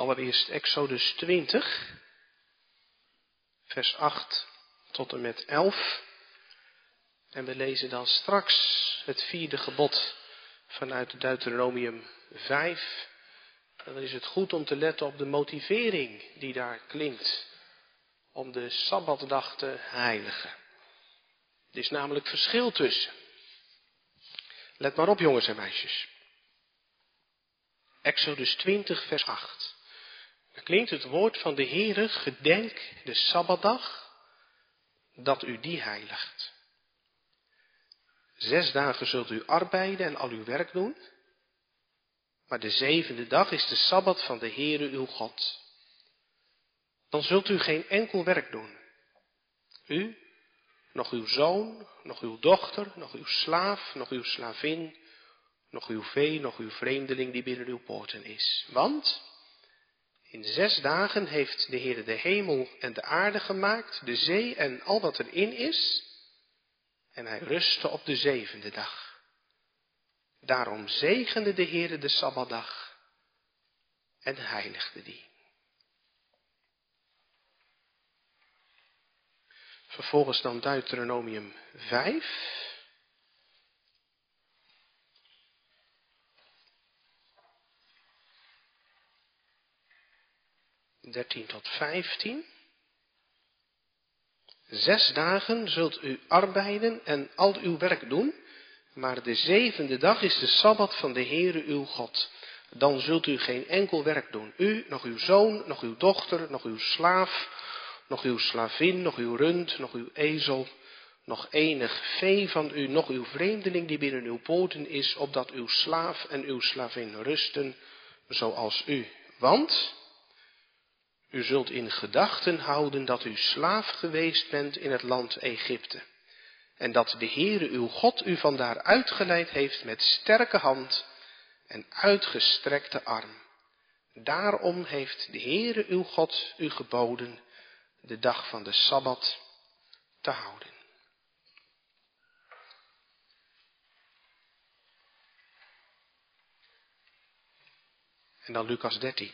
Allereerst Exodus 20, vers 8 tot en met 11. En we lezen dan straks het vierde gebod vanuit Deuteronomium 5. En dan is het goed om te letten op de motivering die daar klinkt om de Sabbatdag te heiligen. Er is namelijk verschil tussen. Let maar op jongens en meisjes. Exodus 20 vers 8. Dan klinkt het woord van de Heere, gedenk de Sabbatdag, dat u die heiligt. Zes dagen zult u arbeiden en al uw werk doen, maar de zevende dag is de Sabbat van de Heere uw God. Dan zult u geen enkel werk doen. U, nog uw zoon, nog uw dochter, nog uw slaaf, nog uw slavin, nog uw vee, nog uw vreemdeling die binnen uw poorten is. Want in zes dagen heeft de Heer de hemel en de aarde gemaakt, de zee en al wat erin is, en hij rustte op de zevende dag. Daarom zegende de Heer de Sabbatdag en heiligde die. Vervolgens dan Deuteronomium 5. 13 tot 15. Zes dagen zult u arbeiden en al uw werk doen, maar de zevende dag is de Sabbat van de Heere uw God. Dan zult u geen enkel werk doen. U, nog uw zoon, nog uw dochter, nog uw slaaf, nog uw slavin, nog uw rund, nog uw ezel, nog enig vee van u, nog uw vreemdeling die binnen uw poten is, opdat uw slaaf en uw slavin rusten, zoals u. Want u zult in gedachten houden dat u slaaf geweest bent in het land Egypte. En dat de Heere uw God u vandaar uitgeleid heeft met sterke hand en uitgestrekte arm. Daarom heeft de Heere uw God u geboden de dag van de Sabbat te houden. En dan Lucas 13.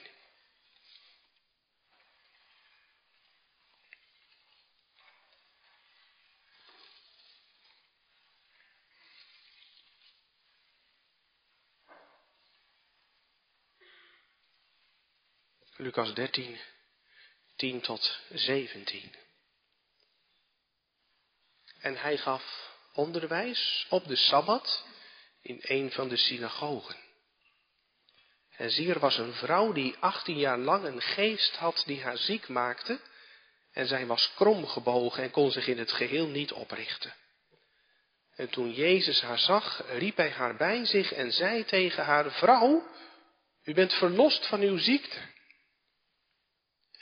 Lucas 13, 10 tot 17. En hij gaf onderwijs op de Sabbat in een van de synagogen. En zie, er was een vrouw die 18 jaar lang een geest had die haar ziek maakte. En zij was kromgebogen en kon zich in het geheel niet oprichten. En toen Jezus haar zag, riep hij haar bij zich en zei tegen haar, vrouw, u bent verlost van uw ziekte.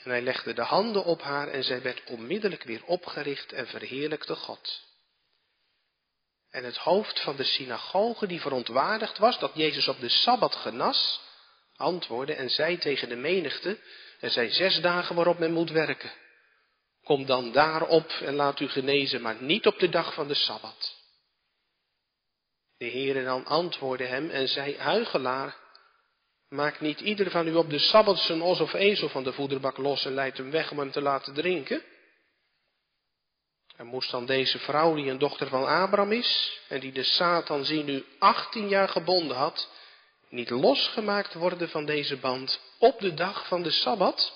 En hij legde de handen op haar en zij werd onmiddellijk weer opgericht en verheerlijkte God. En het hoofd van de synagoge, die verontwaardigd was dat Jezus op de Sabbat genas, antwoordde en zei tegen de menigte, er zijn zes dagen waarop men moet werken. Kom dan daarop en laat u genezen, maar niet op de dag van de Sabbat. De Heere dan antwoordde hem en zei, huigelaar, Maakt niet ieder van u op de Sabbat zijn os of ezel van de voederbak los en leidt hem weg om hem te laten drinken? En moest dan deze vrouw, die een dochter van Abraham is, en die de Satan zie nu 18 jaar gebonden had, niet losgemaakt worden van deze band op de dag van de Sabbat?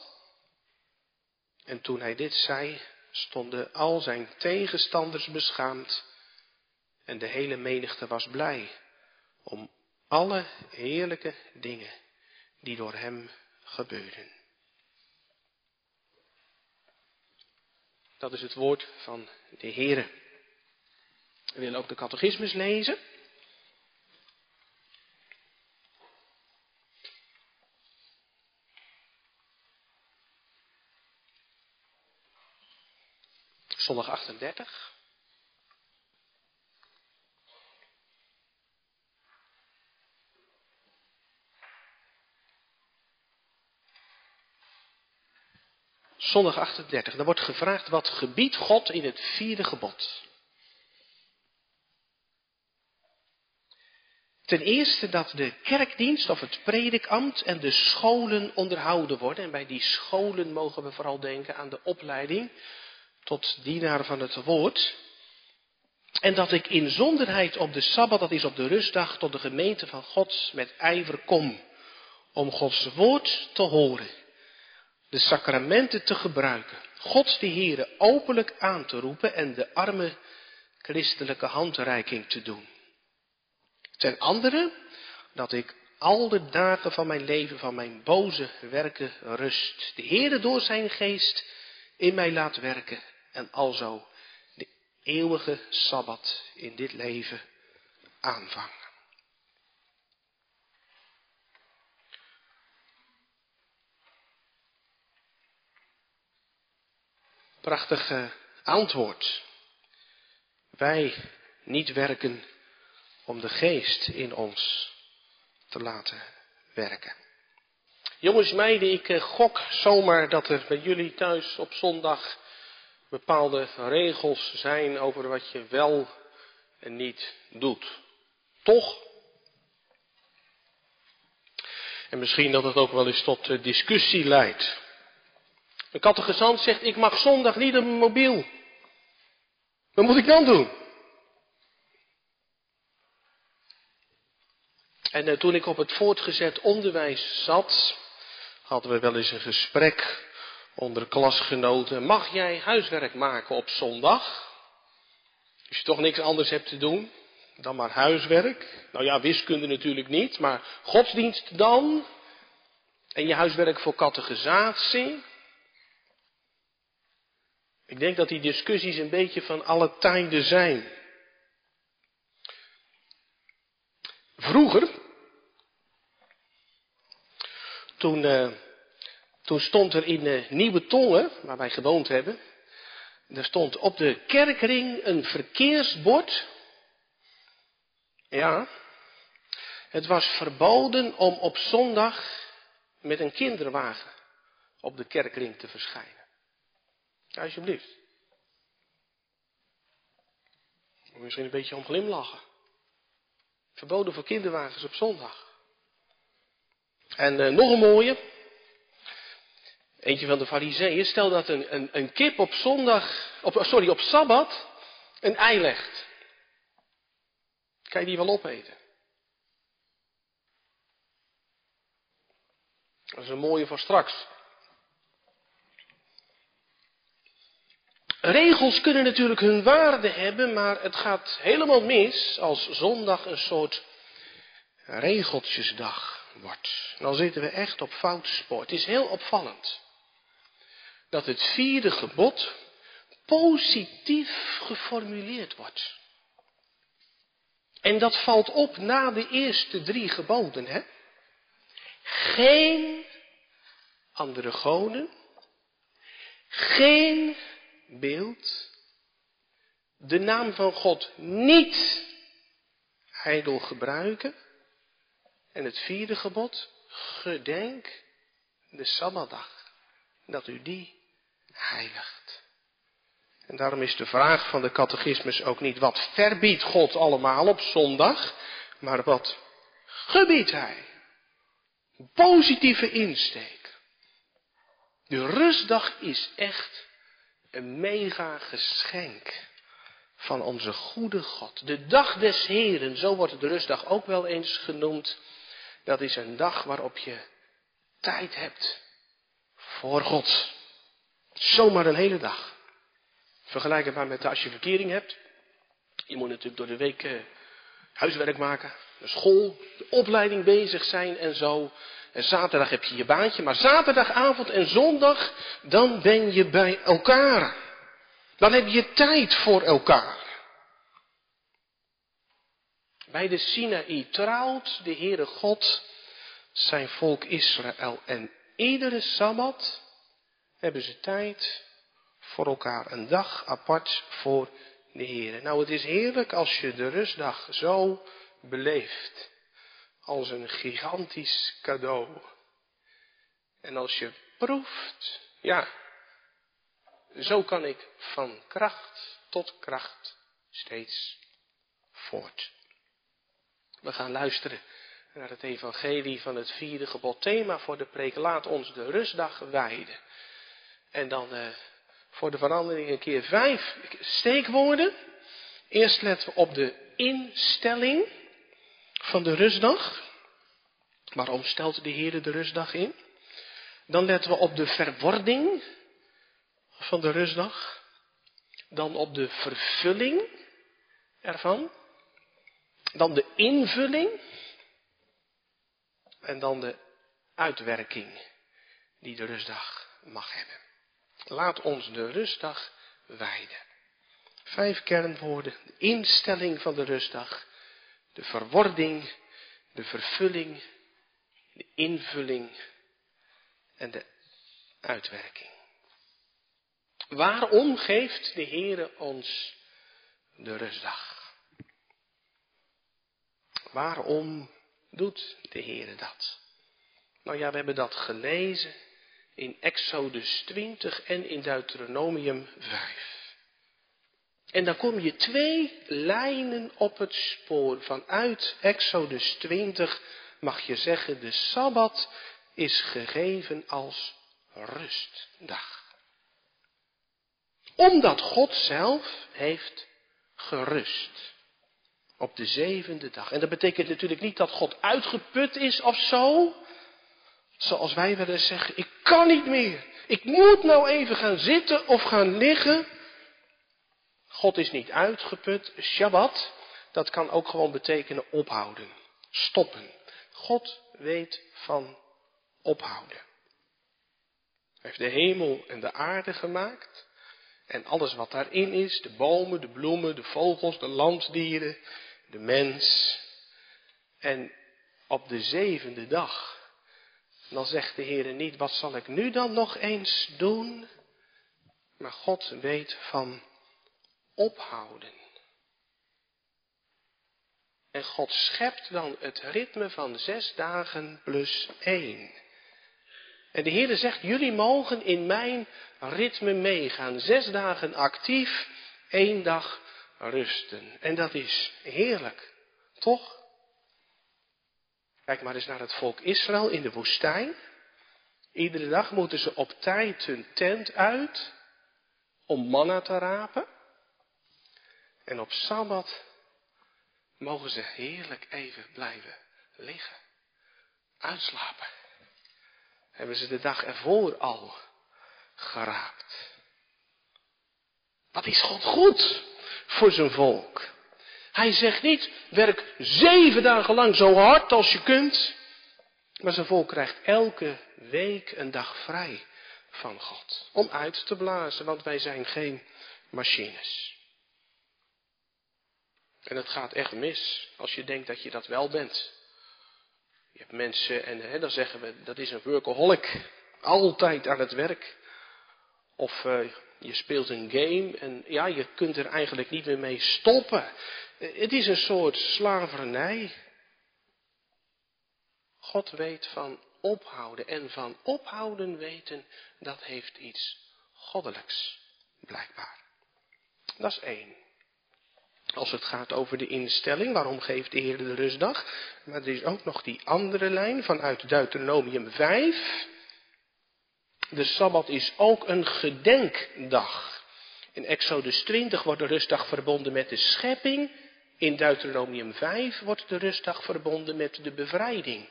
En toen hij dit zei, stonden al zijn tegenstanders beschaamd en de hele menigte was blij om alle heerlijke dingen die door hem gebeurden. Dat is het woord van de Heere. We willen ook de catechismus lezen. Zondag 38. Zondag 38. Daar wordt gevraagd wat gebiedt God in het vierde gebod. Ten eerste dat de kerkdienst of het predikambt en de scholen onderhouden worden. En bij die scholen mogen we vooral denken aan de opleiding tot dienaar van het woord. En dat ik in zonderheid op de Sabbat, dat is op de rustdag, tot de gemeente van God met ijver kom. Om Gods woord te horen. De sacramenten te gebruiken. God de Heere openlijk aan te roepen en de arme christelijke handreiking te doen. Ten andere dat ik al de dagen van mijn leven, van mijn boze werken rust. De Heere door zijn geest in mij laat werken en alzo de eeuwige Sabbat in dit leven aanvangen. Prachtige antwoord. Wij niet werken om de geest in ons te laten werken. Jongens, meiden, ik eh, gok zomaar dat er bij jullie thuis op zondag bepaalde regels zijn over wat je wel en niet doet. Toch? En misschien dat het ook wel eens tot eh, discussie leidt. Een catechizant zegt, ik mag zondag niet op mijn mobiel. Wat moet ik dan doen? En eh, toen ik op het voortgezet onderwijs zat, hadden we wel eens een gesprek onder klasgenoten. Mag jij huiswerk maken op zondag? Als je toch niks anders hebt te doen dan maar huiswerk. Nou ja, wiskunde natuurlijk niet, maar godsdienst dan. En je huiswerk voor catechisatie. Ik denk dat die discussies een beetje van alle tijden zijn. Vroeger, toen, uh, toen stond er in uh, Nieuwe Tongen, waar wij gewoond hebben, er stond op de kerkring een verkeersbord. Ja, het was verboden om op zondag met een kinderwagen op de kerkring te verschijnen. Alsjeblieft. Misschien een beetje om glimlachen. Verboden voor kinderwagens op zondag. En uh, nog een mooie. Eentje van de fariseeën. Stel dat een, een, een kip op zondag, op, sorry, op sabbat een ei legt. Kan je die wel opeten? Dat is een mooie voor straks. Regels kunnen natuurlijk hun waarde hebben, maar het gaat helemaal mis als zondag een soort regeltjesdag wordt. Dan zitten we echt op foute spoor. Het is heel opvallend dat het vierde gebod positief geformuleerd wordt. En dat valt op na de eerste drie geboden. Hè? Geen andere goden, geen beeld, de naam van God niet ijdel gebruiken. En het vierde gebod, gedenk de Sabbatdag, dat u die heiligt. En daarom is de vraag van de catechismus ook niet wat verbiedt God allemaal op zondag, maar wat gebiedt hij. Positieve insteek. De rustdag is echt een mega geschenk van onze goede God. De dag des Heren, zo wordt de rustdag ook wel eens genoemd. Dat is een dag waarop je tijd hebt voor God. Zomaar een hele dag. Vergelijk het maar met als je verkering hebt. Je moet natuurlijk door de week eh, huiswerk maken, de school, de opleiding bezig zijn en zo. En zaterdag heb je je baantje, maar zaterdagavond en zondag, dan ben je bij elkaar. Dan heb je tijd voor elkaar. Bij de Sinaï trouwt de Heere God zijn volk Israël. En iedere Sabbat hebben ze tijd voor elkaar. Een dag apart voor de Heere. Nou, het is heerlijk als je de rustdag zo beleeft als een gigantisch cadeau. En als je proeft, ja, zo kan ik van kracht tot kracht steeds voort. We gaan luisteren naar het evangelie van het vierde gebod. Thema voor de preek, laat ons de rustdag wijden. En dan uh, voor de verandering een keer vijf steekwoorden. Eerst letten we op de instelling van de rustdag. Waarom stelt de Heer de rustdag in? Dan letten we op de verwording van de rustdag. Dan op de vervulling ervan. Dan de invulling. En dan de uitwerking die de rustdag mag hebben. Laat ons de rustdag wijden. Vijf kernwoorden. De instelling van de rustdag. De verwording. De vervulling. De invulling. En de uitwerking. Waarom geeft de Heere ons de rustdag? Waarom doet de Heere dat? Nou ja, we hebben dat gelezen in Exodus 20 en in Deuteronomium 5. En dan kom je twee lijnen op het spoor. Vanuit Exodus 20 mag je zeggen, de Sabbat is gegeven als rustdag. Omdat God zelf heeft gerust. Op de zevende dag. En dat betekent natuurlijk niet dat God uitgeput is of zo. Zoals wij willen zeggen, ik kan niet meer. Ik moet nou even gaan zitten of gaan liggen. God is niet uitgeput. Shabbat, dat kan ook gewoon betekenen ophouden. Stoppen. God weet van ophouden. Hij heeft de hemel en de aarde gemaakt. En alles wat daarin is, de bomen, de bloemen, de vogels, de landdieren, de mens. En op de zevende dag dan zegt de Heer niet, wat zal ik nu dan nog eens doen? Maar God weet van ophouden. En God schept dan het ritme van zes dagen plus één. En de Heer zegt, jullie mogen in mijn ritme meegaan. Zes dagen actief, één dag rusten. En dat is heerlijk, toch? Kijk maar eens naar het volk Israël in de woestijn. Iedere dag moeten ze op tijd hun tent uit om manna te rapen. En op Sabbat mogen ze heerlijk even blijven liggen. Uitslapen. Hebben ze de dag ervoor al geraapt. Wat is God goed voor zijn volk? Hij zegt niet, werk zeven dagen lang zo hard als je kunt. Maar zijn volk krijgt elke week een dag vrij van God. Om uit te blazen, want wij zijn geen machines. En het gaat echt mis als je denkt dat je dat wel bent. Je hebt mensen en hè, dan zeggen we dat is een workaholic. Altijd aan het werk. Of uh, je speelt een game en ja, je kunt er eigenlijk niet meer mee stoppen. Het is een soort slavernij. God weet van ophouden en van ophouden weten, dat heeft iets goddelijks, blijkbaar. Dat is één. Als het gaat over de instelling, waarom geeft de Heer de rustdag? Maar er is ook nog die andere lijn vanuit Deuteronomium 5. De Sabbat is ook een gedenkdag. In Exodus 20 wordt de rustdag verbonden met de schepping in Deuteronomium 5 wordt de rustdag verbonden met de bevrijding,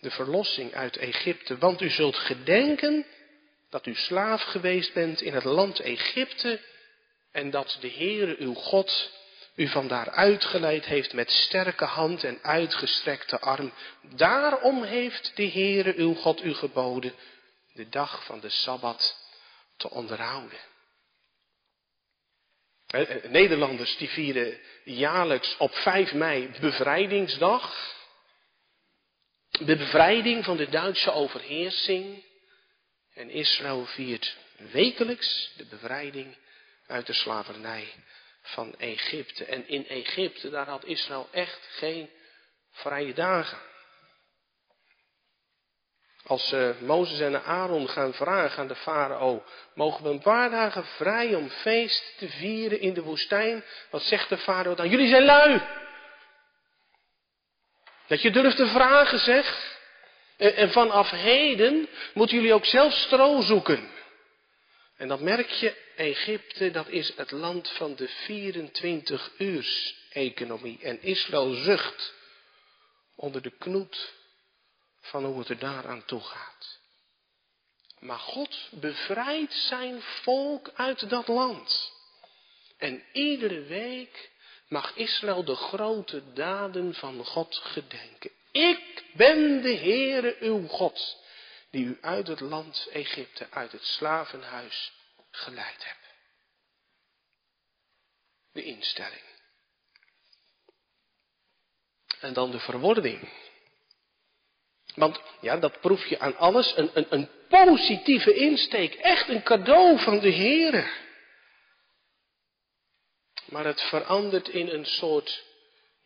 de verlossing uit Egypte. Want u zult gedenken dat u slaaf geweest bent in het land Egypte en dat de Heere uw God u vandaar uitgeleid heeft met sterke hand en uitgestrekte arm. Daarom heeft de Heere uw God u geboden de dag van de Sabbat te onderhouden. Nederlanders die vieren jaarlijks op 5 mei bevrijdingsdag. De bevrijding van de Duitse overheersing. En Israël viert wekelijks de bevrijding uit de slavernij van Egypte. En in Egypte, daar had Israël echt geen vrije dagen. Als uh, Mozes en Aaron gaan vragen aan de farao, mogen we een paar dagen vrij om feest te vieren in de woestijn? Wat zegt de farao dan? Jullie zijn lui. Dat je durft te vragen, zeg. En vanaf heden moeten jullie ook zelf stro zoeken. En dat merk je, Egypte, dat is het land van de 24 uurs economie. En Israël zucht onder de knoet van hoe het er daaraan toe gaat. Maar God bevrijdt zijn volk uit dat land. En iedere week mag Israël de grote daden van God gedenken. Ik ben de Heere uw God, die u uit het land Egypte, uit het slavenhuis geleid heb. De instelling. En dan de verwording. Want ja, dat proef je aan alles. Een, een, een positieve insteek. Echt een cadeau van de Heer. Maar het verandert in een soort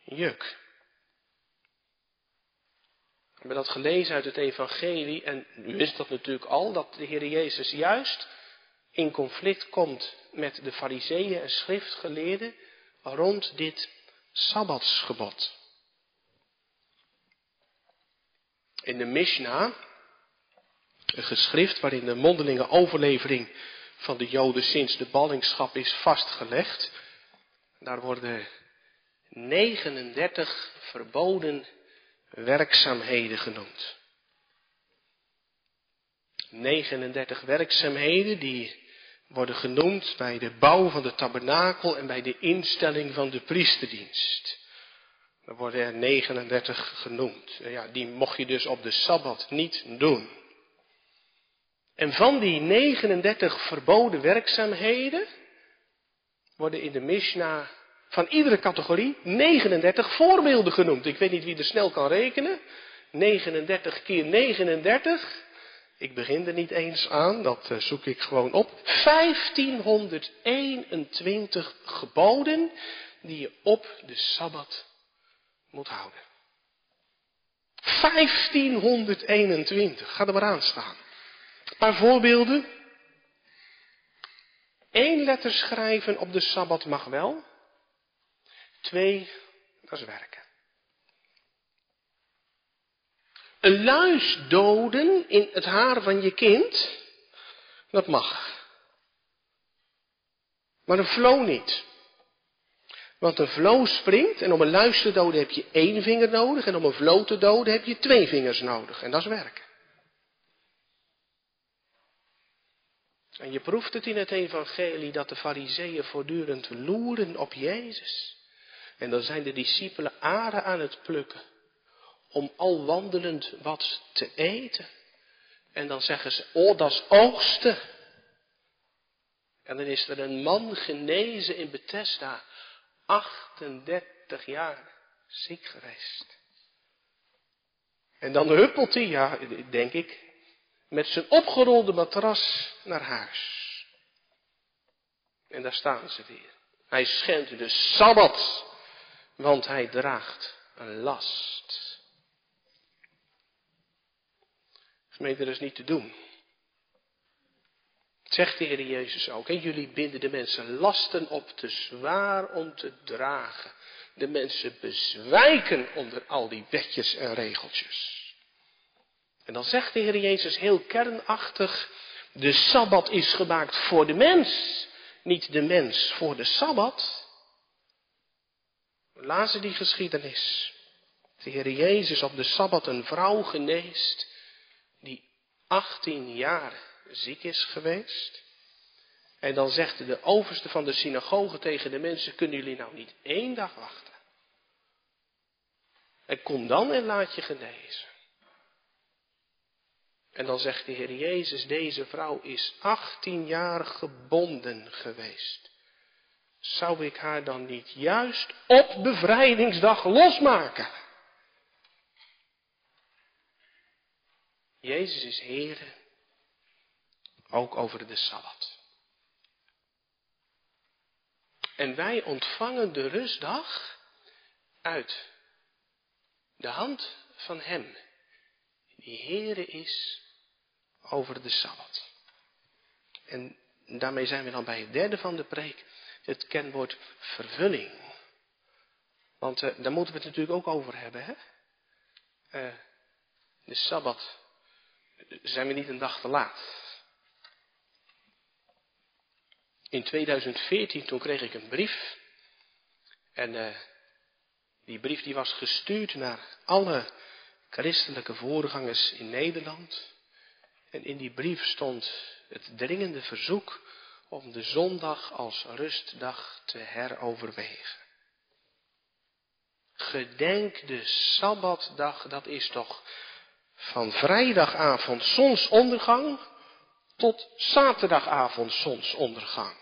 juk. We hebben dat gelezen uit het Evangelie. En u wist dat natuurlijk al, dat de Heer Jezus juist in conflict komt met de fariseeën en schriftgeleerden rond dit Sabbatsgebod. In de Mishnah, een geschrift waarin de mondelinge overlevering van de Joden sinds de ballingschap is vastgelegd, daar worden 39 verboden werkzaamheden genoemd. 39 werkzaamheden die worden genoemd bij de bouw van de tabernakel en bij de instelling van de priesterdienst. Er worden er 39 genoemd. Ja, die mocht je dus op de Sabbat niet doen. En van die 39 verboden werkzaamheden worden in de Mishnah van iedere categorie 39 voorbeelden genoemd. Ik weet niet wie er snel kan rekenen. 39 keer 39. Ik begin er niet eens aan, dat eh, zoek ik gewoon op. 1521 geboden die je op de Sabbat moet houden. 1521, ga er maar aan staan. Een paar voorbeelden. Eén letter schrijven op de Sabbat mag wel. Twee, dat is werken. Een luis doden in het haar van je kind, dat mag. Maar een vlo niet. Want een vlo springt en om een luis te doden heb je één vinger nodig en om een vlo te doden heb je twee vingers nodig. En dat is werken. En je proeft het in het evangelie dat de fariseeën voortdurend loeren op Jezus. En dan zijn de discipelen aren aan het plukken om al wandelend wat te eten. En dan zeggen ze, oh dat is oogsten. En dan is er een man genezen in Bethesda, 38 jaar ziek geweest. En dan huppelt hij, ja, denk ik, met zijn opgerolde matras naar huis. En daar staan ze weer. Hij schendt de Sabbat, want hij draagt een last. Gemeente, dat is niet te doen. Zegt de Heer Jezus ook. En jullie binden de mensen lasten op te zwaar om te dragen. De mensen bezwijken onder al die wetjes en regeltjes. En dan zegt de Heer Jezus heel kernachtig, de Sabbat is gemaakt voor de mens, niet de mens voor de Sabbat. We lazen die geschiedenis. De Heer Jezus op de Sabbat een vrouw geneest 18 jaar ziek is geweest. En dan zegt de overste van de synagoge tegen de mensen, kunnen jullie nou niet één dag wachten? En kom dan en laat je genezen. En dan zegt de Heer Jezus, deze vrouw is 18 jaar gebonden geweest. Zou ik haar dan niet juist op bevrijdingsdag losmaken? Jezus is Heer, ook over de Sabbat. En wij ontvangen de rustdag uit de hand van Hem, die Heere is over de Sabbat. En daarmee zijn we dan bij het derde van de preek, het kenwoord vervulling. Want uh, daar moeten we het natuurlijk ook over hebben. Hè? uh, de Sabbat zijn we niet een dag te laat. In 2014 toen kreeg ik een brief. En uh, die brief die was gestuurd naar alle christelijke voorgangers in Nederland. En in die brief stond het dringende verzoek om de zondag als rustdag te heroverwegen. Gedenk de Sabbatdag, dat is toch van vrijdagavond zonsondergang tot zaterdagavond zonsondergang.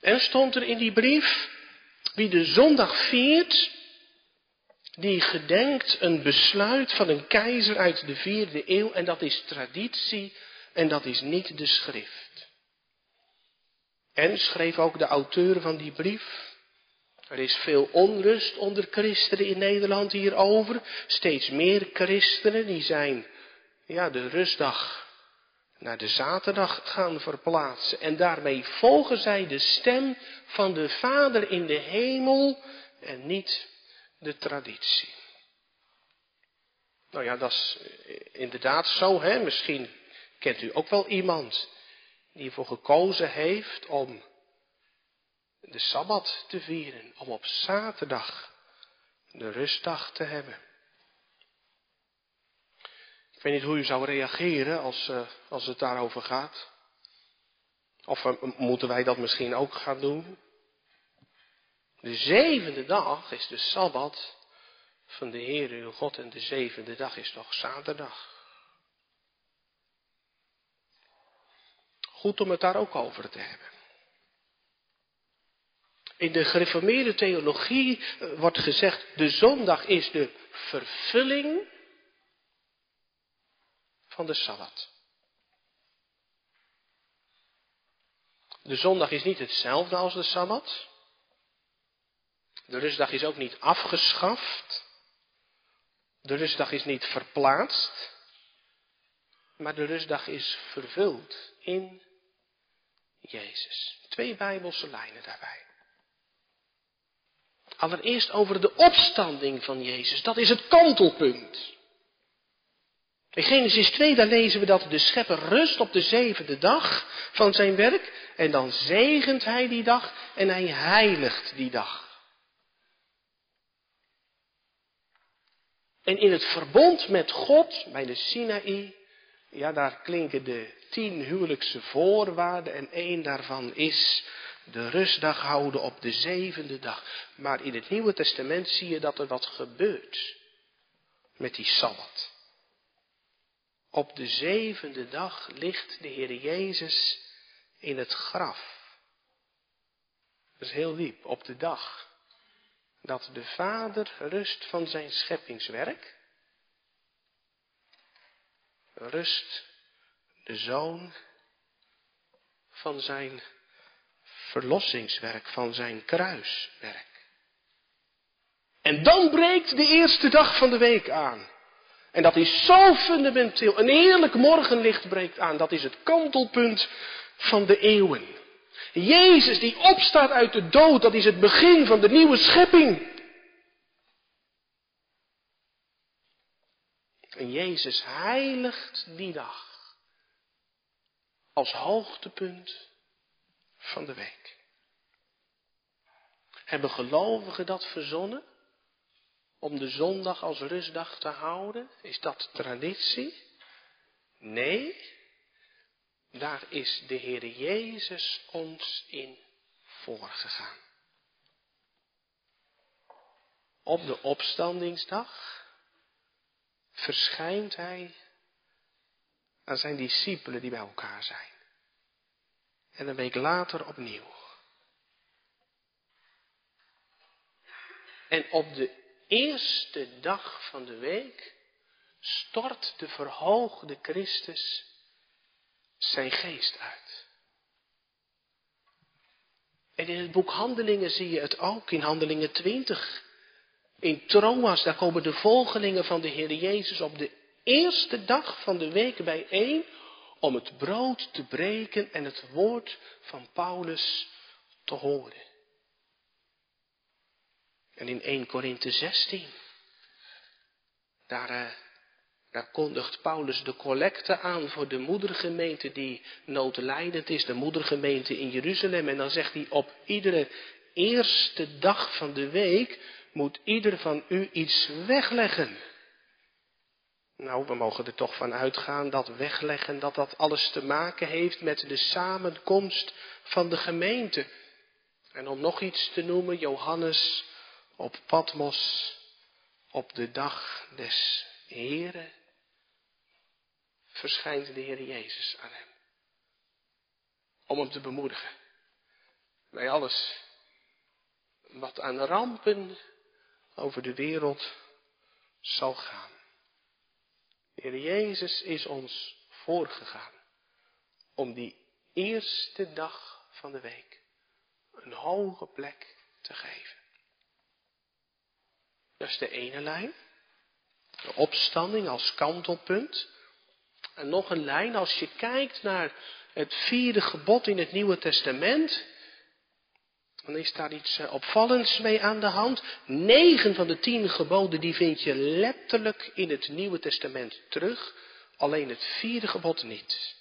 En stond er in die brief, wie de zondag viert, die gedenkt een besluit van een keizer uit de vierde eeuw en dat is traditie en dat is niet de schrift. En schreef ook de auteur van die brief, er is veel onrust onder christenen in Nederland hierover. Steeds meer christenen die zijn, ja, de rustdag naar de zaterdag gaan verplaatsen. En daarmee volgen zij de stem van de Vader in de hemel en niet de traditie. Nou ja, dat is inderdaad zo, hè. Misschien kent u ook wel iemand die ervoor gekozen heeft om de Sabbat te vieren, om op zaterdag de rustdag te hebben. Ik weet niet hoe u zou reageren als, uh, als het daarover gaat. Of uh, moeten wij dat misschien ook gaan doen? De zevende dag is de Sabbat van de Heer uw God en de zevende dag is toch zaterdag. Goed om het daar ook over te hebben. In de gereformeerde theologie eh, wordt gezegd, de zondag is de vervulling van de Sabbat. De zondag is niet hetzelfde als de Sabbat. De rustdag is ook niet afgeschaft. De rustdag is niet verplaatst. Maar de rustdag is vervuld in Jezus. Twee bijbelse lijnen daarbij. Allereerst over de opstanding van Jezus. Dat is het kantelpunt. In Genesis 2, daar lezen we dat de schepper rust op de zevende dag van zijn werk. En dan zegent hij die dag en hij heiligt die dag. En in het verbond met God bij de Sinaï, ja, daar klinken de tien huwelijkse voorwaarden en één daarvan is de rustdag houden op de zevende dag. Maar in het Nieuwe Testament zie je dat er wat gebeurt met die Sabbat. Op de zevende dag ligt de Heer Jezus in het graf. Dat is heel diep, op de dag dat de Vader rust van zijn scheppingswerk. Rust de Zoon van zijn verlossingswerk, van zijn kruiswerk. En dan breekt de eerste dag van de week aan. En dat is zo fundamenteel. Een heerlijk morgenlicht breekt aan. Dat is het kantelpunt van de eeuwen. Jezus die opstaat uit de dood, dat is het begin van de nieuwe schepping. En Jezus heiligt die dag als hoogtepunt van de week. Hebben gelovigen dat verzonnen? Om de zondag als rustdag te houden? Is dat traditie? Nee, daar is de Heer Jezus ons in voorgegaan. Op de opstandingsdag verschijnt Hij aan zijn discipelen die bij elkaar zijn. En een week later opnieuw. En op de eerste dag van de week stort de verhoogde Christus zijn geest uit. En in het boek Handelingen zie je het ook, in Handelingen 20. In Troas, daar komen de volgelingen van de Heer Jezus op de eerste dag van de week bijeen om het brood te breken en het woord van Paulus te horen. En in 1 Korinthe 16, Daar, uh, daar kondigt Paulus de collecte aan voor de moedergemeente die noodlijdend is, de moedergemeente in Jeruzalem. En dan zegt hij op iedere eerste dag van de week moet ieder van u iets wegleggen. Nou, we mogen er toch van uitgaan dat wegleggen, dat dat alles te maken heeft met de samenkomst van de gemeente. En om nog iets te noemen, Johannes op Patmos, op de dag des Heren, verschijnt de Heer Jezus aan hem. Om hem te bemoedigen. Bij alles wat aan rampen over de wereld zal gaan. De Heer Jezus is ons voorgegaan om die eerste dag van de week een hoge plek te geven. Dat is de ene lijn. De opstanding als kantelpunt. En nog een lijn, als je kijkt naar het vierde gebod in het Nieuwe Testament, dan is daar iets eh, opvallends mee aan de hand. Negen van de tien geboden die vind je letterlijk in het Nieuwe Testament terug. Alleen het vierde gebod niet.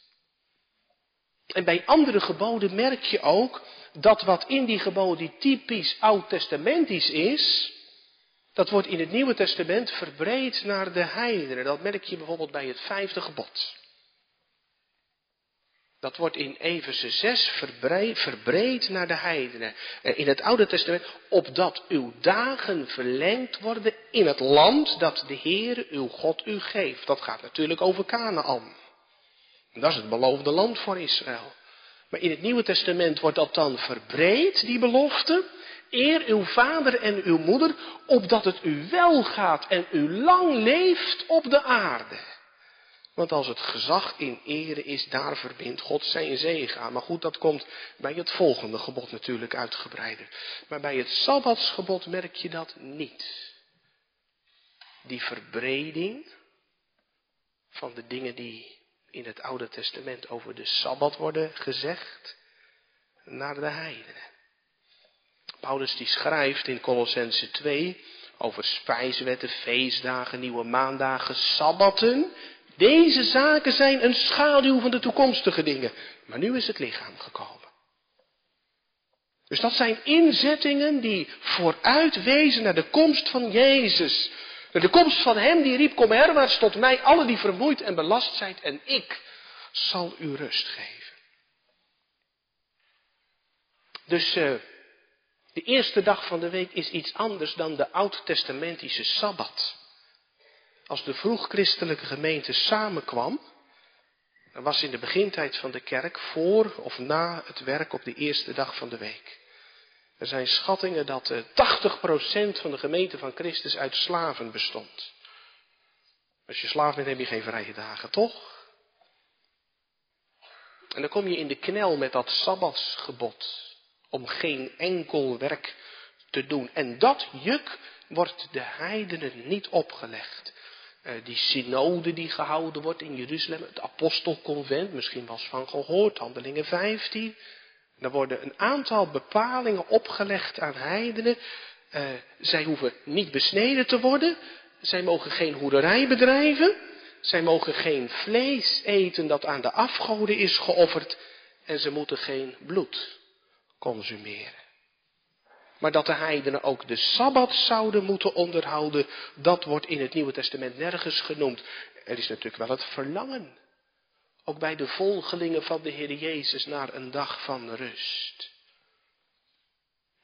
En bij andere geboden merk je ook dat wat in die geboden typisch oud-testamentisch is, dat wordt in het Nieuwe Testament verbreed naar de heidenen. Dat merk je bijvoorbeeld bij het vijfde gebod. Dat wordt in Efeze 6 verbreed, naar de heidenen. Eh, in het Oude Testament, opdat uw dagen verlengd worden in het land dat de Heer, uw God, u geeft. Dat gaat natuurlijk over Canaan. Dat is het beloofde land voor Israël. Maar in het Nieuwe Testament wordt dat dan verbreed, die belofte. Eer uw vader en uw moeder, opdat het u wel gaat en u lang leeft op de aarde. Want als het gezag in ere is, daar verbindt God zijn zegen aan. Maar goed, dat komt bij het volgende gebod natuurlijk uitgebreider. Maar bij het Sabbatsgebod merk je dat niet. Die verbreding van de dingen die in het Oude Testament over de Sabbat worden gezegd, naar de heidenen. Paulus die schrijft in Colossense 2 over spijswetten, feestdagen, nieuwe maandagen, sabbatten. Deze zaken zijn een schaduw van de toekomstige dingen. Maar nu is het lichaam gekomen. Dus dat zijn inzettingen die vooruit wezen naar de komst van Jezus. Naar de komst van Hem die riep, kom herwaarts tot mij, alle die vermoeid en belast zijn, en ik zal u rust geven. Dus uh, de eerste dag van de week is iets anders dan de oud-testamentische Sabbat. Als de vroeg-christelijke gemeente samenkwam, dan was in de begintijd van de kerk voor of na het werk op de eerste dag van de week. Er zijn schattingen dat 80% eh, van de gemeente van Christus uit slaven bestond. Als je slaaf bent heb je geen vrije dagen, toch? En dan kom je in de knel met dat sabbatsgebod om geen enkel werk te doen. En dat juk wordt de heidenen niet opgelegd. Uh, die synode die gehouden wordt in Jeruzalem, het apostelconvent, misschien was van gehoord, handelingen 15. Er worden een aantal bepalingen opgelegd aan heidenen. Uh, zij hoeven niet besneden te worden. Zij mogen geen hoerderij bedrijven. Zij mogen geen vlees eten dat aan de afgoden is geofferd. En ze moeten geen bloed consumeren. Maar dat de heidenen ook de Sabbat zouden moeten onderhouden, dat wordt in het Nieuwe Testament nergens genoemd. Er is natuurlijk wel het verlangen, ook bij de volgelingen van de Heer Jezus, naar een dag van rust.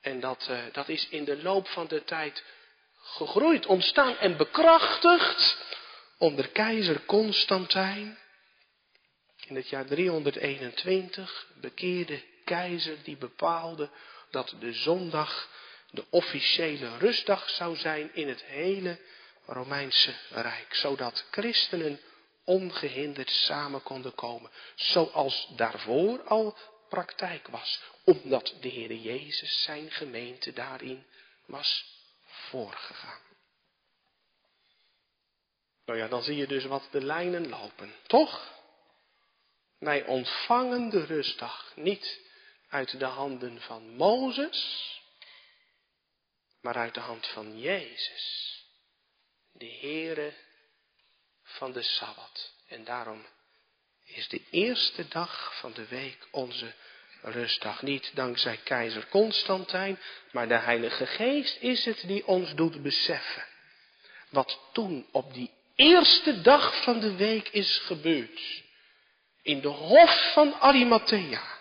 En dat, uh, dat is in de loop van de tijd gegroeid, ontstaan en bekrachtigd onder keizer Constantijn. In het jaar 321 bekeerde keizer die bepaalde dat de zondag de officiële rustdag zou zijn in het hele Romeinse Rijk, zodat christenen ongehinderd samen konden komen, zoals daarvoor al praktijk was, omdat de Heer Jezus zijn gemeente daarin was voorgegaan. Nou ja, dan zie je dus wat de lijnen lopen, toch? Wij ontvangen de rustdag niet uit de handen van Mozes, maar uit de hand van Jezus, de Heere van de Sabbat. En daarom is de eerste dag van de week onze rustdag. Niet dankzij keizer Constantijn, maar de Heilige Geest is het die ons doet beseffen. Wat toen op die eerste dag van de week is gebeurd. In de hof van Arimathea.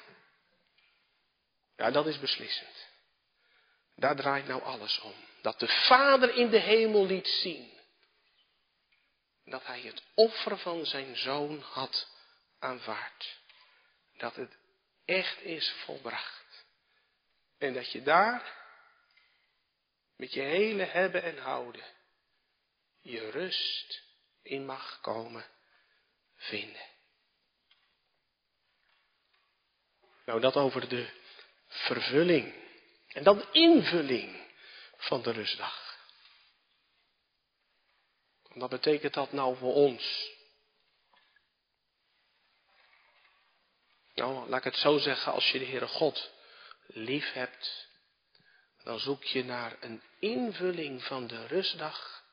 Ja, dat is beslissend. Daar draait nou alles om. Dat de Vader in de hemel liet zien. Dat hij het offer van zijn zoon had aanvaard. Dat het echt is volbracht. En dat je daar met je hele hebben en houden je rust in mag komen vinden. Nou, dat over de vervulling en dan invulling van de rustdag. Wat betekent dat nou voor ons? Nou, laat ik het zo zeggen, als je de Heere God lief hebt, dan zoek je naar een invulling van de rustdag,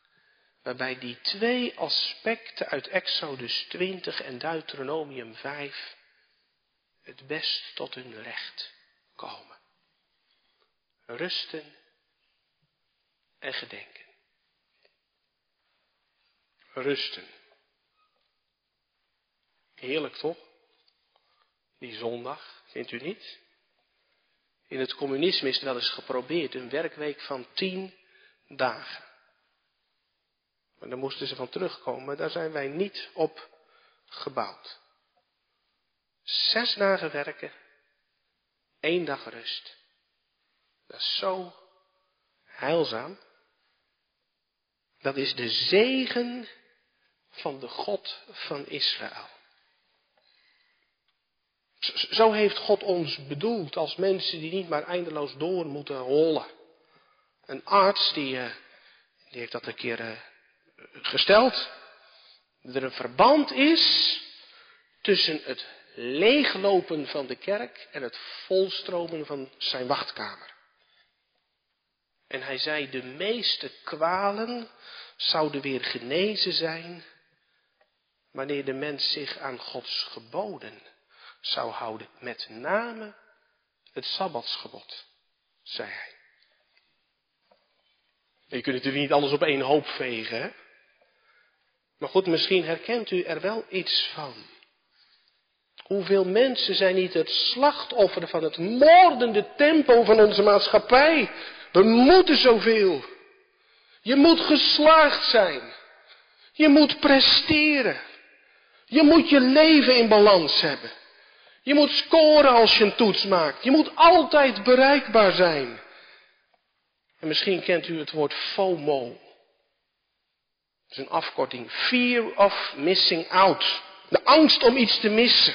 waarbij die twee aspecten uit Exodus 20 en Deuteronomium 5 het best tot hun recht komen. Rusten en gedenken. Rusten. Heerlijk toch? Die zondag, vindt u niet? In het communisme is wel eens geprobeerd, een werkweek van tien dagen. Maar daar moesten ze van terugkomen, daar zijn wij niet op gebouwd. Zes dagen werken, één dag rust. Dat is zo heilzaam. Dat is de zegen van de God van Israël. Zo heeft God ons bedoeld als mensen die niet maar eindeloos door moeten rollen. Een arts die, eh, die heeft dat een keer uh, gesteld. Dat er een verband is tussen het leeglopen van de kerk en het volstromen van zijn wachtkamer. En hij zei, de meeste kwalen zouden weer genezen zijn wanneer de mens zich aan Gods geboden zou houden. Met name het Sabbatsgebod, zei hij. Je kunt natuurlijk niet alles op één hoop vegen, hè? Maar goed, misschien herkent u er wel iets van. Hoeveel mensen zijn niet het slachtoffer van het moordende tempo van onze maatschappij? We moeten zoveel. Je moet geslaagd zijn. Je moet presteren. Je moet je leven in balans hebben. Je moet scoren als je een toets maakt. Je moet altijd bereikbaar zijn. En misschien kent u het woord FOMO. Dat is een afkorting. Fear of missing out. De angst om iets te missen.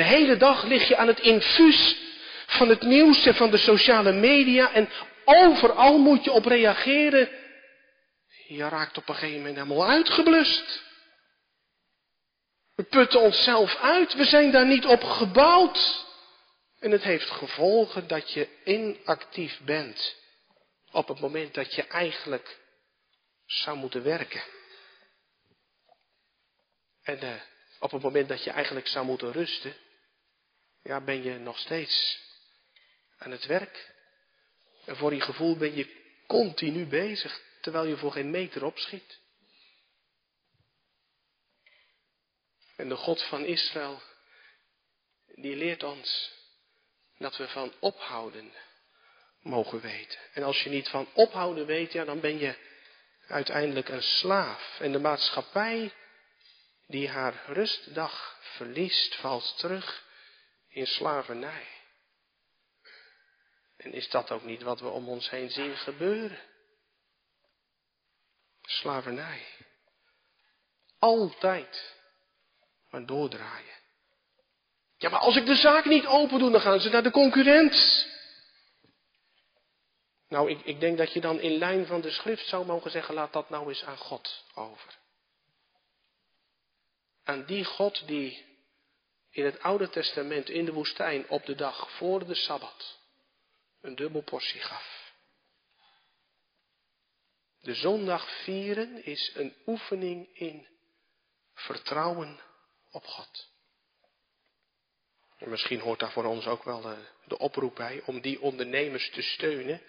De hele dag lig je aan het infuus van het nieuws en van de sociale media en overal moet je op reageren. Je raakt op een gegeven moment helemaal uitgeblust. We putten onszelf uit, we zijn daar niet op gebouwd. En het heeft gevolgen dat je inactief bent op het moment dat je eigenlijk zou moeten werken. En uh, op het moment dat je eigenlijk zou moeten rusten, ja, ben je nog steeds aan het werk. En voor je gevoel ben je continu bezig, terwijl je voor geen meter opschiet. En de God van Israël, die leert ons dat we van ophouden mogen weten. En als je niet van ophouden weet, ja, dan ben je uiteindelijk een slaaf. En de maatschappij die haar rustdag verliest, valt terug in slavernij. En is dat ook niet wat we om ons heen zien gebeuren? Slavernij. Altijd maar doordraaien. Ja, maar als ik de zaak niet open doe, dan gaan ze naar de concurrent. Nou, ik, ik denk dat je dan in lijn van de schrift zou mogen zeggen, laat dat nou eens aan God over. Aan die God die in het Oude Testament in de woestijn op de dag voor de Sabbat een dubbel portie gaf. De zondag vieren is een oefening in vertrouwen op God. En misschien hoort daar voor ons ook wel de, de oproep bij om die ondernemers te steunen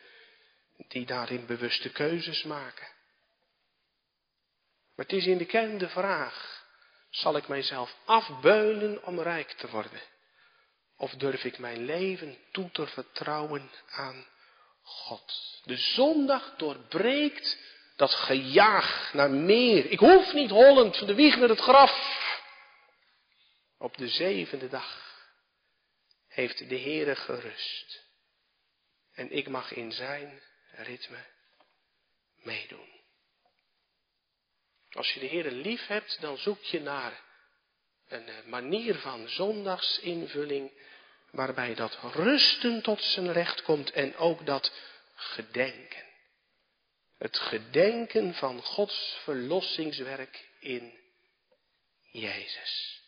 die daarin bewuste keuzes maken. Maar het is in de kern de vraag, zal ik mijzelf afbeulen om rijk te worden? Of durf ik mijn leven toe te vertrouwen aan God? De zondag doorbreekt dat gejaag naar meer. Ik hoef niet hollend van de wieg naar het graf. Op de zevende dag heeft de Heere gerust. En ik mag in zijn ritme meedoen. Als je de Heere lief hebt, dan zoek je naar een eh, manier van zondagsinvulling waarbij dat rusten tot zijn recht komt en ook dat gedenken. Het gedenken van Gods verlossingswerk in Jezus.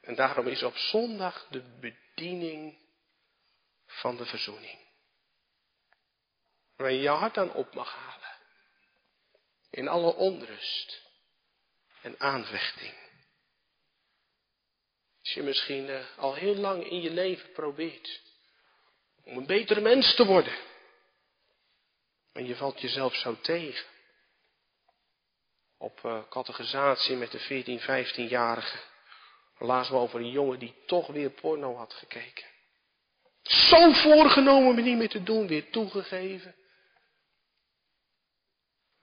En daarom is op zondag de bediening van de verzoening. Waar je je hart aan op mag halen. In alle onrust en aanvechting. Als je misschien uh, al heel lang in je leven probeert om een betere mens te worden. En je valt jezelf zo tegen. Op uh, categorisatie met de 14, 15-jarige. Lazen we over een jongen die toch weer porno had gekeken. Zo voorgenomen me niet meer te doen, weer toegegeven.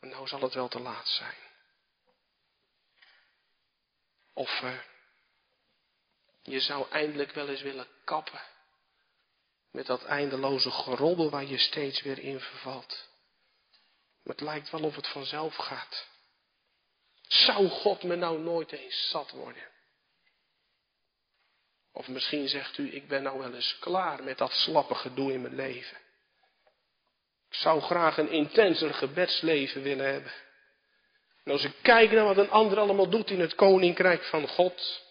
En nou zal het wel te laat zijn. Of uh, je zou eindelijk wel eens willen kappen met dat eindeloze geroddel waar je steeds weer in vervalt. Maar het lijkt wel of het vanzelf gaat. Zou God me nou nooit eens zat worden? Of misschien zegt u, ik ben nou wel eens klaar met dat slappe gedoe in mijn leven. Ik zou graag een intenser gebedsleven willen hebben. En als ik kijk naar wat een ander allemaal doet in het koninkrijk van God.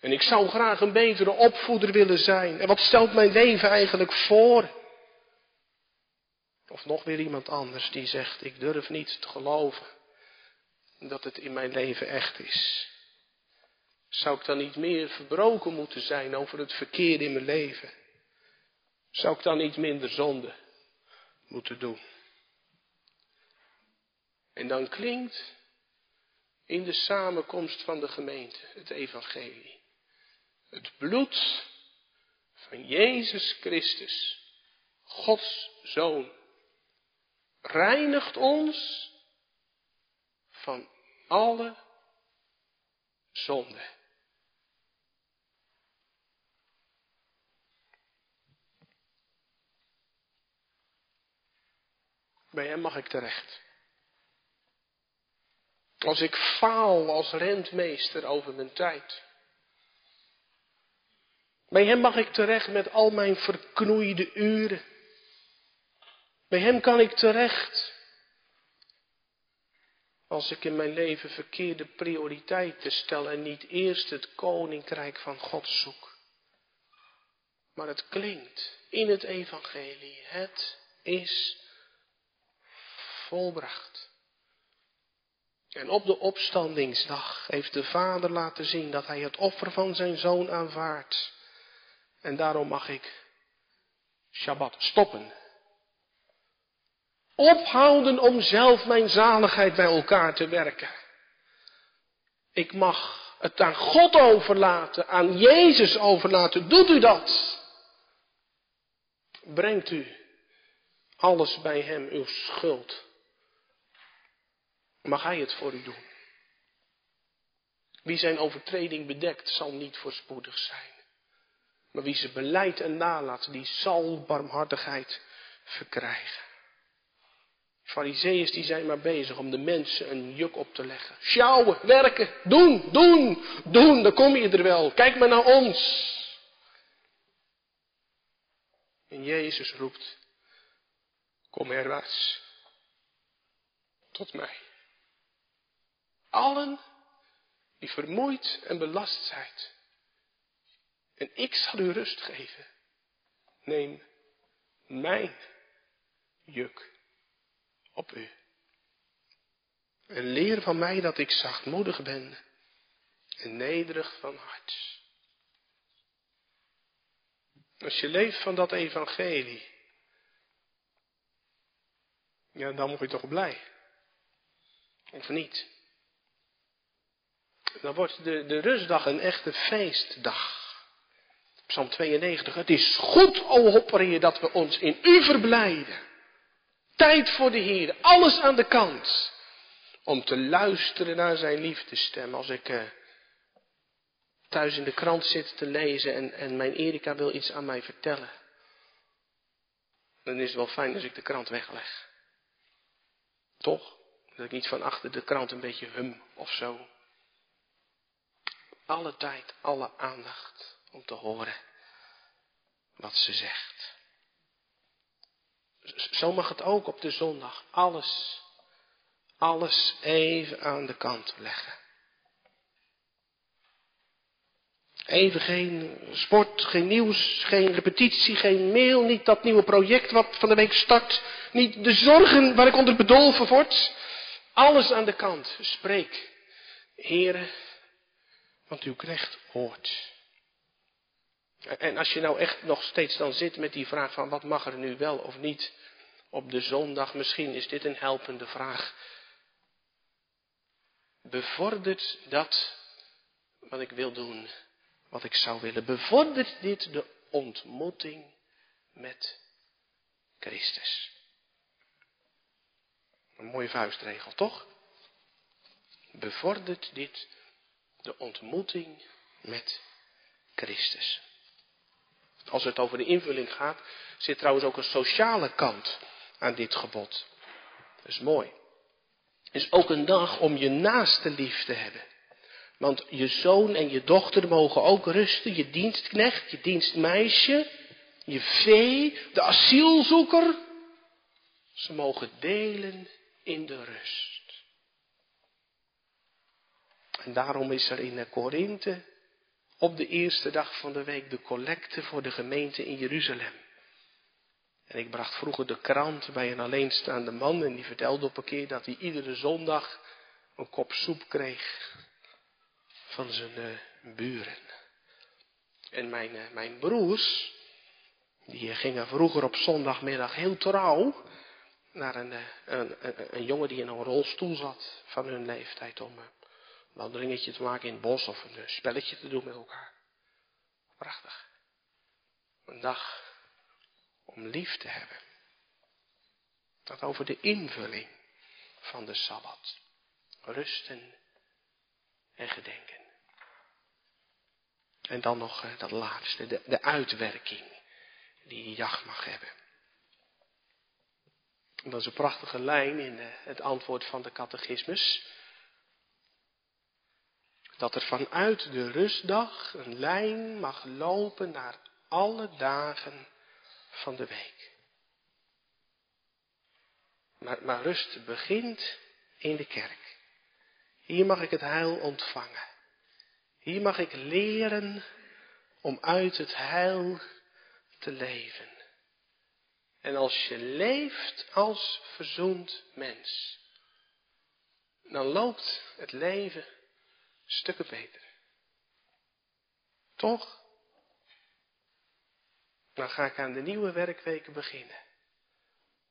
En ik zou graag een betere opvoeder willen zijn. En wat stelt mijn leven eigenlijk voor? Of nog weer iemand anders die zegt, ik durf niet te geloven dat het in mijn leven echt is. Zou ik dan niet meer verbroken moeten zijn over het verkeerde in mijn leven? Zou ik dan niet minder zonde moeten doen? En dan klinkt in de samenkomst van de gemeente het evangelie. Het bloed van Jezus Christus, Gods Zoon, reinigt ons van alle zonde. Bij hem mag ik terecht. Als ik faal als rentmeester over mijn tijd. Bij hem mag ik terecht met al mijn verknoeide uren. Bij hem kan ik terecht. Als ik in mijn leven verkeerde prioriteiten stel en niet eerst het koninkrijk van God zoek. Maar het klinkt in het evangelie. Het is volbracht. En op de opstandingsdag heeft de vader laten zien dat hij het offer van zijn zoon aanvaardt. En daarom mag ik Shabbat stoppen. Ophouden om zelf mijn zaligheid bij elkaar te werken. Ik mag het aan God overlaten, aan Jezus overlaten. Doet u dat? Brengt u alles bij Hem, uw schuld, mag Hij het voor u doen. Wie zijn overtreding bedekt, zal niet voorspoedig zijn. Maar wie ze beleidt en nalaat, die zal barmhartigheid verkrijgen. Fariseeërs die zijn maar bezig om de mensen een juk op te leggen. Sjouwen, werken, doen, doen, doen, dan kom je er wel. Kijk maar naar ons. En Jezus roept, kom herwaarts, tot mij. Allen die vermoeid en belast zijn. En ik zal u rust geven. Neem mijn juk op u. En leer van mij dat ik zachtmoedig ben en nederig van hart. Als je leeft van dat evangelie, ja, dan word je toch blij. Of niet? Dan wordt de, de rustdag een echte feestdag. Psalm 92. Het is goed, o Hopper, dat we ons in u verblijden. Tijd voor de Heer. Alles aan de kant. Om te luisteren naar zijn liefdestem. Als ik uh, thuis in de krant zit te lezen en, en mijn Erika wil iets aan mij vertellen. Dan is het wel fijn als ik de krant wegleg. Toch? Dat ik niet van achter de krant een beetje hum of zo. Alle tijd, alle aandacht om te horen wat ze zegt. Zo mag het ook op de zondag. Alles, alles even aan de kant leggen. Even geen sport, geen nieuws, geen repetitie, geen mail, niet dat nieuwe project wat van de week start, niet de zorgen waar ik onder bedolven word. Alles aan de kant. Spreek, heren, want uw knecht hoort. En als je nou echt nog steeds dan zit met die vraag van wat mag er nu wel of niet op de zondag, misschien is dit een helpende vraag. Bevordert dat wat ik wil doen, wat ik zou willen? Bevordert dit de ontmoeting met Christus? Een mooie vuistregel, toch? Bevordert dit de ontmoeting met Christus? Als het over de invulling gaat, zit trouwens ook een sociale kant aan dit gebod. Dat is mooi. Het is ook een dag om je naaste lief te hebben. Want je zoon en je dochter mogen ook rusten, je dienstknecht, je dienstmeisje, je vee, de asielzoeker. Ze mogen delen in de rust. En daarom is er in Korinthe op de eerste dag van de week de collecte voor de gemeente in Jeruzalem. En ik bracht vroeger de krant bij een alleenstaande man en die vertelde op een keer dat hij iedere zondag een kop soep kreeg van zijn uh, buren. En mijn, uh, mijn broers, die gingen vroeger op zondagmiddag heel trouw naar een, een, een, een, jongen die in een rolstoel zat van hun leeftijd om wandelingetje te maken in het bos of een spelletje te doen met elkaar. Prachtig. Een dag om lief te hebben. Dat over de invulling van de Sabbat. Rusten en gedenken. En dan nog eh, dat laatste, de, de uitwerking die die dag mag hebben. dat is een prachtige lijn in eh, het antwoord van de catechismus dat er vanuit de rustdag een lijn mag lopen naar alle dagen van de week. Maar, maar rust begint in de kerk. Hier mag ik het heil ontvangen. Hier mag ik leren om uit het heil te leven. En als je leeft als verzoend mens, dan loopt het leven stukken beter. Toch? Dan ga ik aan de nieuwe werkweken beginnen.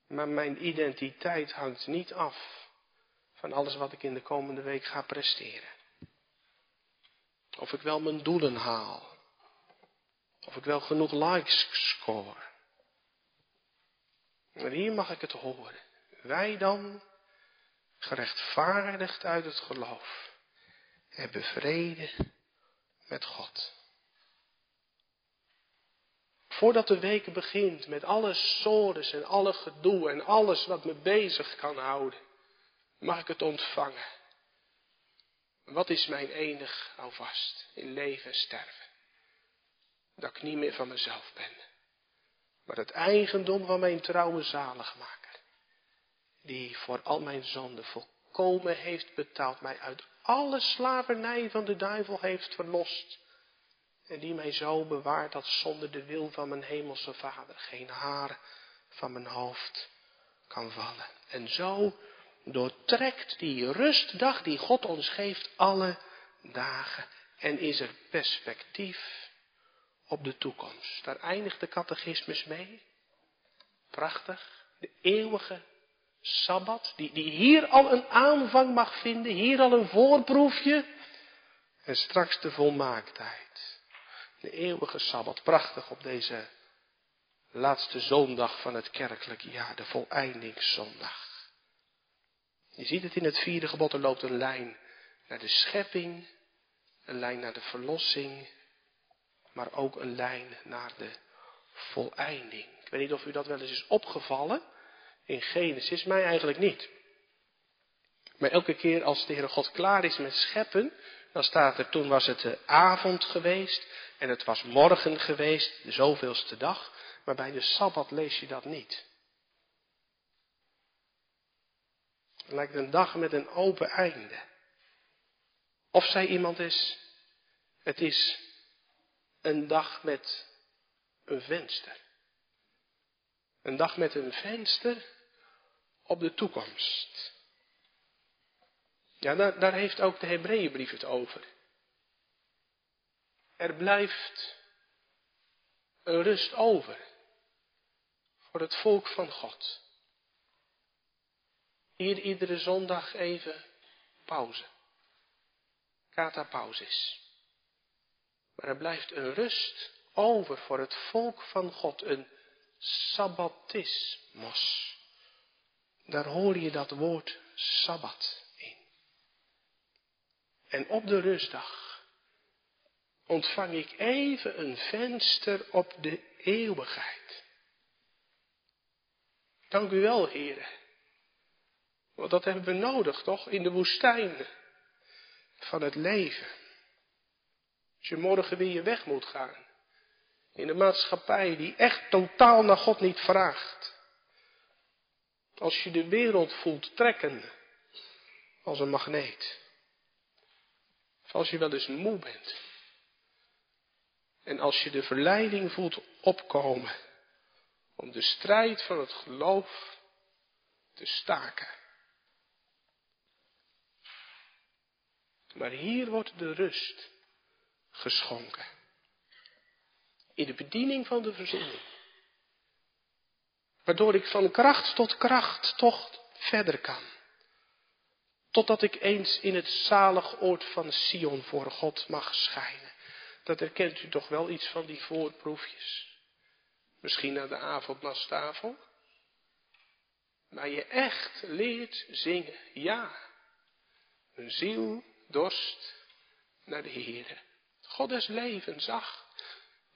Maar mijn identiteit hangt niet af van alles wat ik in de komende week ga presteren. Of ik wel mijn doelen haal. Of ik wel genoeg likes score. Maar hier mag ik het horen. Wij dan, gerechtvaardigd uit het geloof, hebben vrede met God. Voordat de week begint met alle sores en alle gedoe en alles wat me bezig kan houden, mag ik het ontvangen. Wat is mijn enig alvast in leven en sterven? Dat ik niet meer van mezelf ben, maar het eigendom van mijn trouwe zaligmaker, die voor al mijn zonden volkomen heeft betaald, mij uit alle slavernij van de duivel heeft verlost. En die mij zo bewaart dat zonder de wil van mijn hemelse vader geen haar van mijn hoofd kan vallen. En zo doortrekt die rustdag die God ons geeft alle dagen. En is er perspectief op de toekomst. Daar eindigt de catechismus mee. Prachtig. De eeuwige Sabbat, die, die hier al een aanvang mag vinden, hier al een voorproefje. En straks de volmaaktheid. De eeuwige Sabbat, prachtig op deze laatste zondag van het kerkelijk jaar, de voleindingszondag. Je ziet het in het vierde gebod, er loopt een lijn naar de schepping, een lijn naar de verlossing, maar ook een lijn naar de voleinding. Ik weet niet of u dat wel eens is opgevallen in Genesis, mij eigenlijk niet. Maar elke keer als de Heere God klaar is met scheppen, dan staat er, toen was het de avond geweest en het was morgen geweest, de zoveelste dag. Maar bij de Sabbat lees je dat niet. Het lijkt een dag met een open einde. Of zei iemand eens, het is een dag met een venster. Een dag met een venster op de toekomst. Ja, daar, heeft ook de Hebreeënbrief het over. Er blijft een rust over voor het volk van God. Hier iedere zondag even pauze. Kata pausis. Maar er blijft een rust over voor het volk van God, een sabbatismos. Daar hoor je dat woord sabbat in. En op de rustdag ontvang ik even een venster op de eeuwigheid. Dank u wel, heren. Want dat hebben we nodig, toch? In de woestijn van het leven. Als je morgen weer je weg moet gaan. In een maatschappij die echt totaal naar God niet vraagt. Als je de wereld voelt trekken als een magneet. Of als je wel eens moe bent. En als je de verleiding voelt opkomen om de strijd van het geloof te staken. Maar hier wordt de rust geschonken. In de bediening van de verzoening. Waardoor ik van kracht tot kracht toch verder kan. Totdat ik eens in het zalig oord van Sion voor God mag schijnen. Dat herkent u toch wel iets van die voorproefjes. Misschien aan de avondmastafel. Maar je echt leert zingen. Ja. Een ziel dorst naar de Heere. God des levens zag.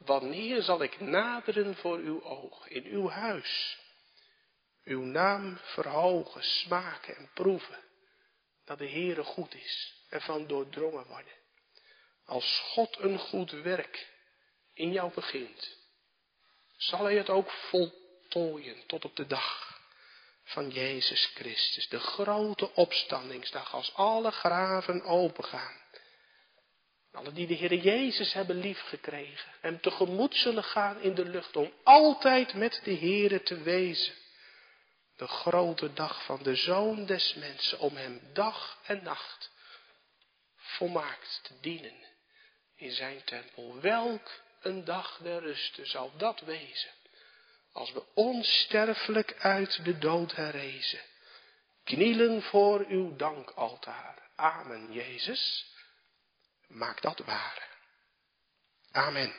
Wanneer zal ik naderen voor uw oog in uw huis? Uw naam verhogen, smaken en proeven. Dat de Heere goed is en van doordrongen worden. Als God een goed werk in jou begint, zal hij het ook voltooien tot op de dag van Jezus Christus. De grote opstandingsdag als alle graven opengaan. Alle die de Heer Jezus hebben liefgekregen. Hem tegemoet zullen gaan in de lucht om altijd met de Heere te wezen. De grote dag van de Zoon des Mensen om hem dag en nacht volmaakt te dienen in zijn tempel. Welk een dag der rusten zal dat wezen. Als we onsterfelijk uit de dood herrezen. Knielen voor uw dankaltaar. Amen, Jezus. Maak dat waar. Amen.